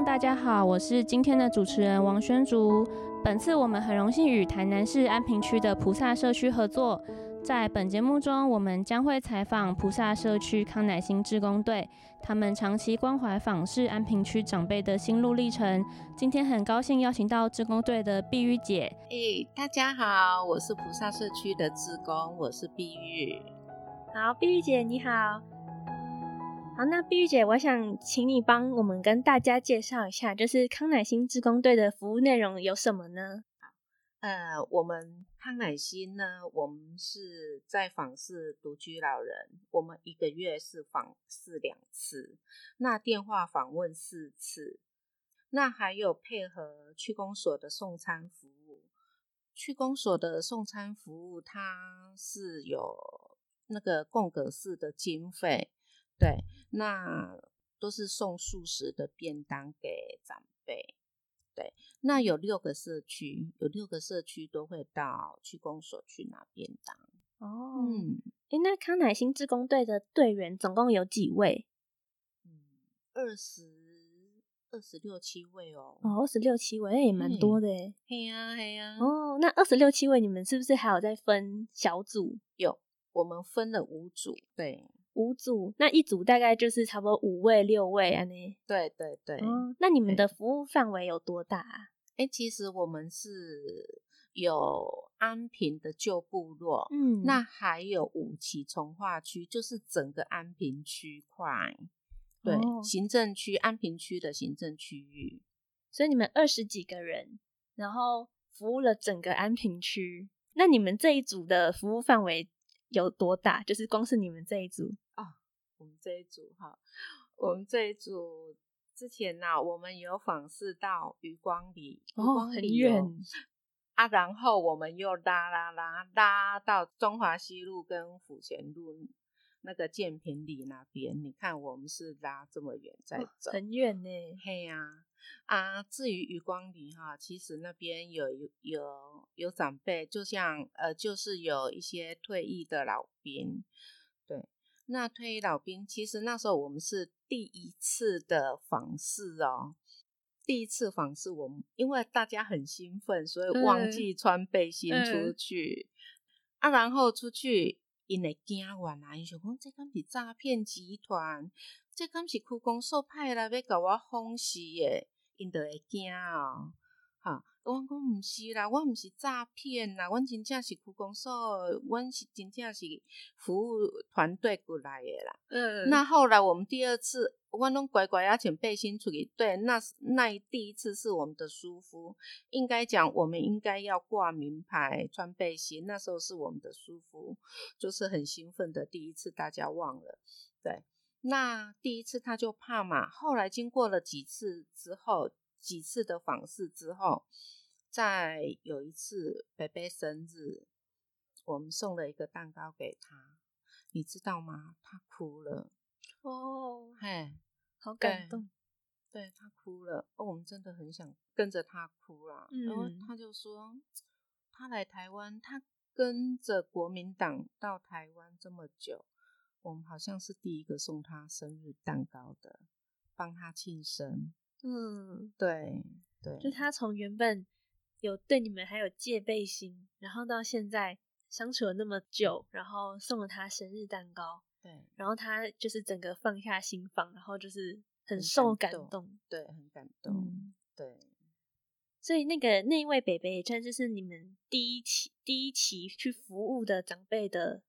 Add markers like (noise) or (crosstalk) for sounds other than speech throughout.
众大家好，我是今天的主持人王宣竹。本次我们很荣幸与台南市安平区的菩萨社区合作，在本节目中，我们将会采访菩萨社区康乃馨志工队，他们长期关怀访视安平区长辈的心路历程。今天很高兴邀请到志工队的碧玉姐。诶，大家好，我是菩萨社区的志工，我是碧玉。好，碧玉姐你好。好，那碧玉姐，我想请你帮我们跟大家介绍一下，就是康乃馨志工队的服务内容有什么呢？呃，我们康乃馨呢，我们是在访视独居老人，我们一个月是访视两次，那电话访问四次，那还有配合区公所的送餐服务。区公所的送餐服务，它是有那个供格式的经费。对，那都是送素食的便当给长辈。对，那有六个社区，有六个社区都会到区公所去拿便当。哦，嗯，哎，那康乃馨志工队的队员总共有几位？嗯，二十二十六七位哦。哦，二十六七位，那也蛮多的诶。嘿呀嘿呀。哦，那二十六七位，你们是不是还有在分小组？有，我们分了五组。对。五组，那一组大概就是差不多五位、六位啊？呢？对对对。哦，那你们的服务范围有多大啊？哎，其实我们是有安平的旧部落，嗯，那还有五期从化区，就是整个安平区块，对，行政区安平区的行政区域。所以你们二十几个人，然后服务了整个安平区。那你们这一组的服务范围？有多大？就是光是你们这一组啊，我们这一组哈，我们这一组之前呢，我们有访视到余光里，哦，很远啊，然后我们又拉拉拉拉到中华西路跟府前路那个建平里那边，你看我们是拉这么远在走，很远呢，嘿呀。啊，至于余光里哈，其实那边有有有长辈，就像呃，就是有一些退役的老兵，对，那退役老兵，其实那时候我们是第一次的访视哦，第一次访视，我们因为大家很兴奋，所以忘记穿背心出去，啊，然后出去，因为惊完啊，因想讲这敢是诈骗集团。这敢是区公所派来要甲我封死的，因就会惊哦。哈，我讲毋是啦，我毋是诈骗啦，阮真正是区公所，阮是真正是服务团队过来的啦。嗯。那后来我们第二次，我拢乖乖要请背心出去。对，那那第一次是我们的疏忽，应该讲我们应该要挂名牌、穿背心。那时候是我们的疏忽，就是很兴奋的第一次，大家忘了。对。那第一次他就怕嘛，后来经过了几次之后，几次的访视之后，在有一次北北生日，我们送了一个蛋糕给他，你知道吗？他哭了。哦，嘿，好感动。对他哭了，哦，我们真的很想跟着他哭啦。然后他就说，他来台湾，他跟着国民党到台湾这么久。我们好像是第一个送他生日蛋糕的，帮他庆生。嗯，对对，就他从原本有对你们还有戒备心，然后到现在相处了那么久，然后送了他生日蛋糕，对，然后他就是整个放下心房，然后就是很受感动，对，很感动，对。所以那个那一位北北，也算是你们第一期第一期去服务的长辈的。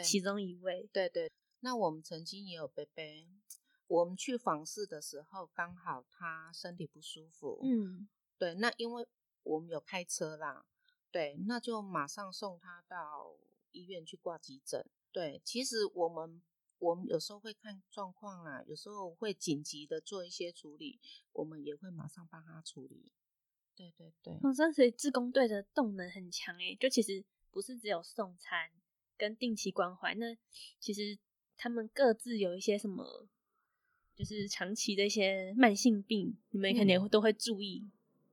其中一位，对对，那我们曾经也有贝贝，我们去访视的时候，刚好他身体不舒服，嗯，对，那因为我们有开车啦，对，那就马上送他到医院去挂急诊。对，其实我们我们有时候会看状况啊，有时候会紧急的做一些处理，我们也会马上帮他处理。对对对，我真是自工队的动能很强诶，就其实不是只有送餐。跟定期关怀，那其实他们各自有一些什么，就是长期的一些慢性病，你们肯定都会注意，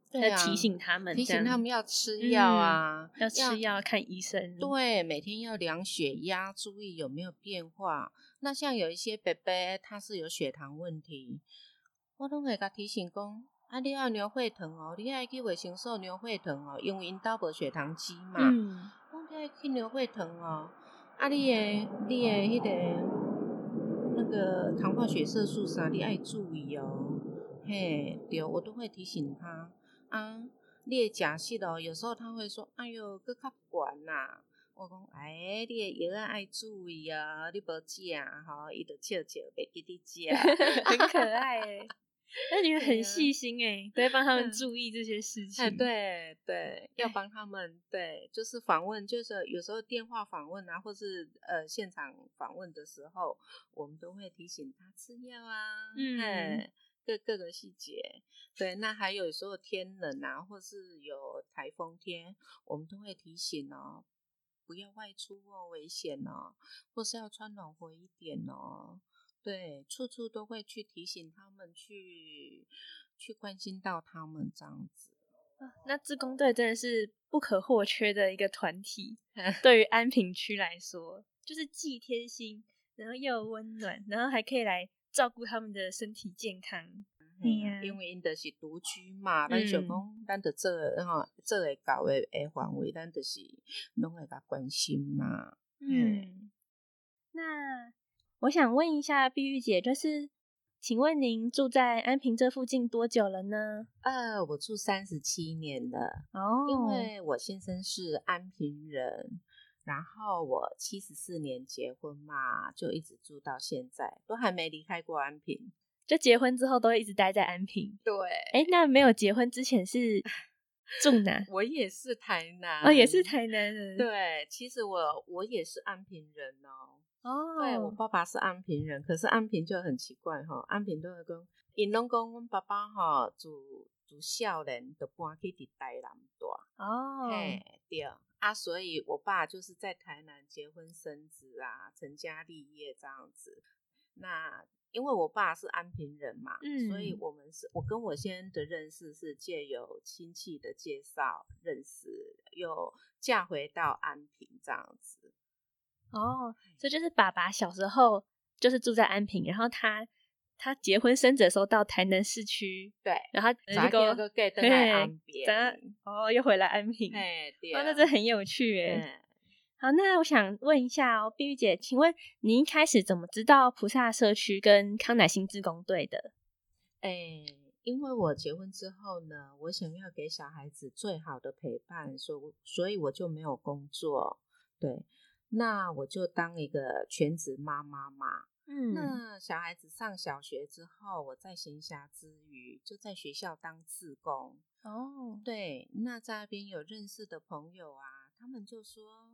要提醒他们，提醒他们要吃。药啊，要吃药，看医生，对，每天要量血压，注意有没有变化。那像有一些伯伯，他是有血糖问题，我都会甲提醒讲，啊，你爱牛血糖哦，你爱去维生素牛血糖哦，因为因兜无血糖机嘛。嗯，讲你爱去牛血糖哦，啊，你诶，你诶，迄个那个糖化血色素啥，你爱注意哦。嘿，对，我都会提醒他啊。你诶食食哦，有时候他会说，哎哟，搁较悬呐。我讲，哎，你诶药啊爱注意啊，你无食吼，伊就笑笑袂记你食。(laughs) 很可爱诶。(laughs) 那你们很细心诶，都会帮他们注意这些事情。哎，对对，要帮他们，对，就是访问，就是有时候电话访问啊，或是呃现场访问的时候，我们都会提醒他吃药啊，嗯，各各个细节。对，那还有时候天冷啊，或是有台风天，我们都会提醒哦，不要外出哦，危险哦，或是要穿暖和一点哦。对，处处都会去提醒他们，去去关心到他们这样子。那自工队真的是不可或缺的一个团体。(laughs) 对于安平区来说，就是既贴心，然后又温暖，然后还可以来照顾他们的身体健康。嗯，因为因的是独居嘛，咱想讲，咱的做吼做会到的诶范围，咱就是拢会甲关心嘛。嗯，那。我想问一下碧玉姐，就是请问您住在安平这附近多久了呢？呃，我住三十七年了哦，因为我先生是安平人，然后我七十四年结婚嘛，就一直住到现在，都还没离开过安平。就结婚之后都一直待在安平。对，哎，那没有结婚之前是 (laughs) 住哪？我也是台南，哦，也是台南人。对，其实我我也是安平人哦。哦，对我爸爸是安平人，可是安平就很奇怪哈，安平都会讲，因拢讲阮爸爸哈，住住少年就搬去伫台南住。哦，嘿，对啊，所以我爸就是在台南结婚生子啊，成家立业这样子。那因为我爸是安平人嘛，嗯，所以我们是我跟我先生的认识是借由亲戚的介绍认识，又嫁回到安平这样子。哦，所以就是爸爸小时候就是住在安平，然后他他结婚生子的时候到台南市区，对，然后这个个给等在安边，哦，又回来安平，哎，对，哦，那这很有趣哎。好，那我想问一下哦，碧玉姐，请问你一开始怎么知道菩萨社区跟康乃馨志工队的？哎，因为我结婚之后呢，我想要给小孩子最好的陪伴，所所以我就没有工作，对。那我就当一个全职妈妈嘛。嗯，那小孩子上小学之后，我在闲暇之余就在学校当志工。哦，对，那在那边有认识的朋友啊，他们就说：“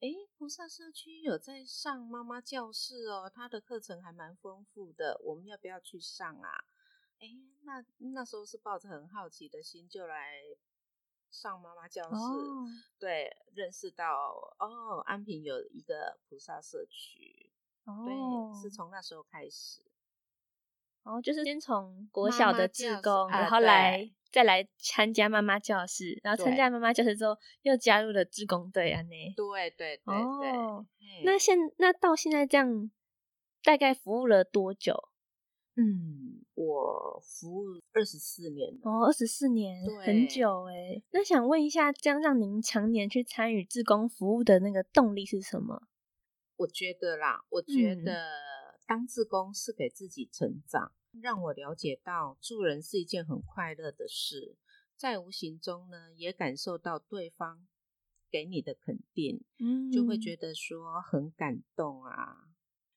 哎，菩萨社区有在上妈妈教室哦，他的课程还蛮丰富的，我们要不要去上啊？”哎，那那时候是抱着很好奇的心就来。上妈妈教室，对，认识到哦，安平有一个菩萨社区，对，是从那时候开始。哦，就是先从国小的志工，然后来再来参加妈妈教室，然后参加妈妈教室之后，又加入了志工队啊，呢？对对对对。那现那到现在这样，大概服务了多久？嗯，我服务二十四年哦，二十四年，很久哎。那想问一下，这样让您常年去参与志工服务的那个动力是什么？我觉得啦，我觉得当志工是给自己成长，让我了解到助人是一件很快乐的事，在无形中呢，也感受到对方给你的肯定，嗯，就会觉得说很感动啊。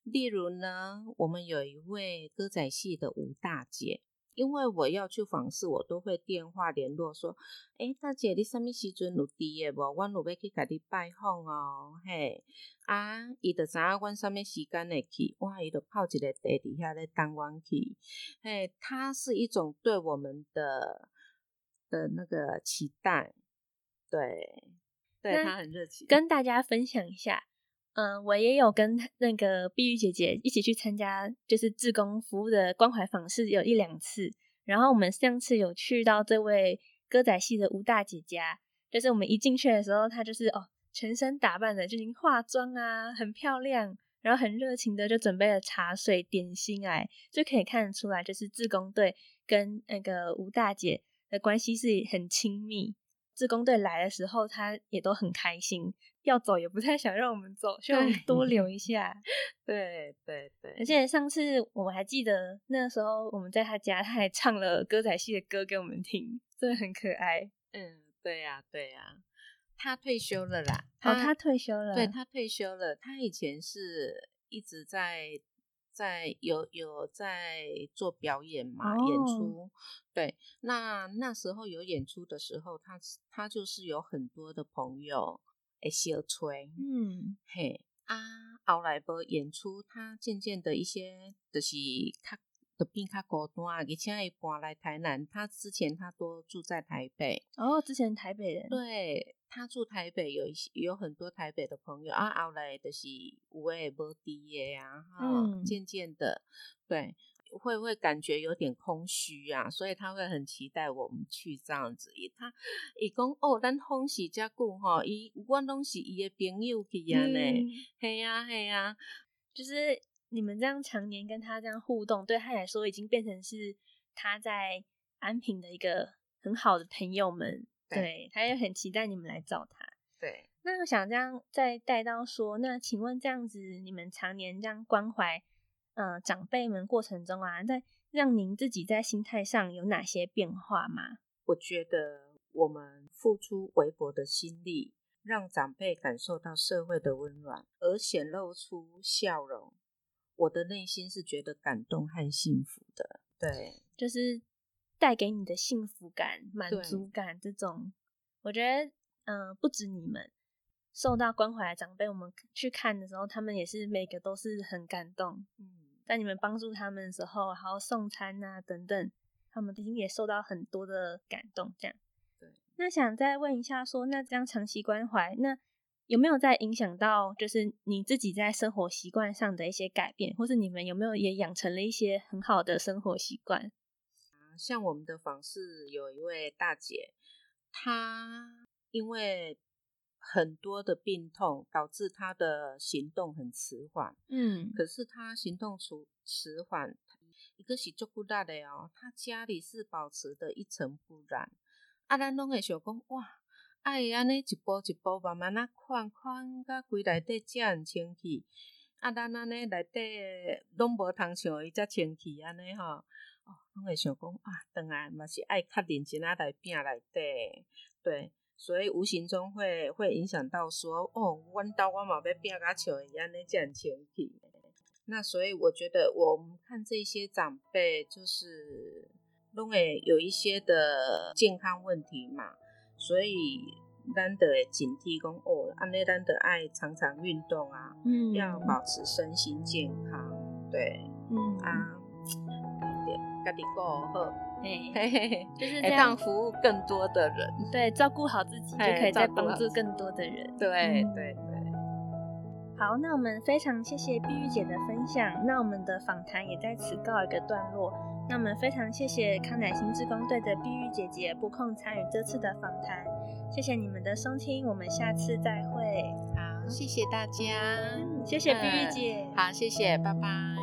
例如呢，我们有一位歌仔戏的吴大姐，因为我要去访视，我都会电话联络说：“哎，大姐，你什么时阵有地的无？我有要去甲你拜访哦。”嘿，啊，伊就知影阮什么时间会去，哇，伊就泡一个茶底下咧等阮去。嘿，他是一种对我们的的那个期待，对，对他很热情，跟大家分享一下。嗯，我也有跟那个碧玉姐姐一起去参加，就是志工服务的关怀访视，有一两次。然后我们上次有去到这位歌仔戏的吴大姐家，就是我们一进去的时候，她就是哦，全身打扮的就已经化妆啊，很漂亮，然后很热情的就准备了茶水、点心来，就可以看得出来，就是志工队跟那个吴大姐的关系是很亲密。自工队来的时候，他也都很开心，要走也不太想让我们走，希望我们多留一下。(laughs) 对对对，而且上次我们还记得那时候我们在他家，他还唱了歌仔戏的歌给我们听，真的很可爱。嗯，对呀对呀，他退休了啦。哦，他退休了。对他退休了，他以前是一直在。在有有在做表演嘛，演出，对，那那时候有演出的时候，他他就是有很多的朋友诶，小吹，嗯，嘿啊，后来不演出，他渐渐的一些就是他的病较孤单，而且伊搬来台南，他之前他都住在台北，哦，之前台北人，对。他住台北，有一些有很多台北的朋友啊，后来就是有诶无低的呀，哈，渐渐的，对，会会感觉有点空虚啊，所以他会很期待我们去这样子。伊他伊讲哦，咱欢喜遮久吼，伊我拢是伊的朋友去啊呢，嘿呀嘿呀，就是你们这样常年跟他这样互动，对他来说已经变成是他在安平的一个很好的朋友们。对，他也很期待你们来找他。对，那我想这样再带到说，那请问这样子，你们常年这样关怀，嗯，长辈们过程中啊，在让您自己在心态上有哪些变化吗？我觉得我们付出微薄的心力，让长辈感受到社会的温暖，而显露出笑容，我的内心是觉得感动和幸福的。对，就是。带给你的幸福感、满足感，这种我觉得，嗯，不止你们受到关怀的长辈，我们去看的时候，他们也是每个都是很感动。嗯，在你们帮助他们的时候，然后送餐啊等等，他们已经也受到很多的感动。这样，对。那想再问一下，说那这样长期关怀，那有没有在影响到，就是你自己在生活习惯上的一些改变，或是你们有没有也养成了一些很好的生活习惯？像我们的房室有一位大姐，她因为很多的病痛，导致她的行动很迟缓。嗯，可是她行动迟迟缓，一个是做不大的哦，她家里是保持的一尘不染。啊，咱拢会想讲，哇，哎，安尼一步一步慢慢啊看看，甲规内底遮很清气。啊，咱安尼内底拢无通像伊遮清气安尼吼。哦，拢会想讲啊，当然嘛是爱较认真啊来拼来底，对，所以无形中会会影响到说，哦，阮兜我嘛要拼甲像伊安尼这样清气。那所以我觉得，我们看这些长辈，就是拢会有一些的健康问题嘛，所以咱得警惕讲，哦，安尼咱得爱常常运动啊，嗯，要保持身心健康，对，嗯啊。家己过好，哎，就是这样。服务更多的人，对，照顾好自己就可以再帮助更多的人，对对对。好，那我们非常谢谢碧玉姐的分享，那我们的访谈也在此告一个段落。那我们非常谢谢康乃馨志工队的碧玉姐姐不空参与这次的访谈，谢谢你们的收听，我们下次再会。好，谢谢大家，谢谢碧玉姐，好，谢谢，拜拜。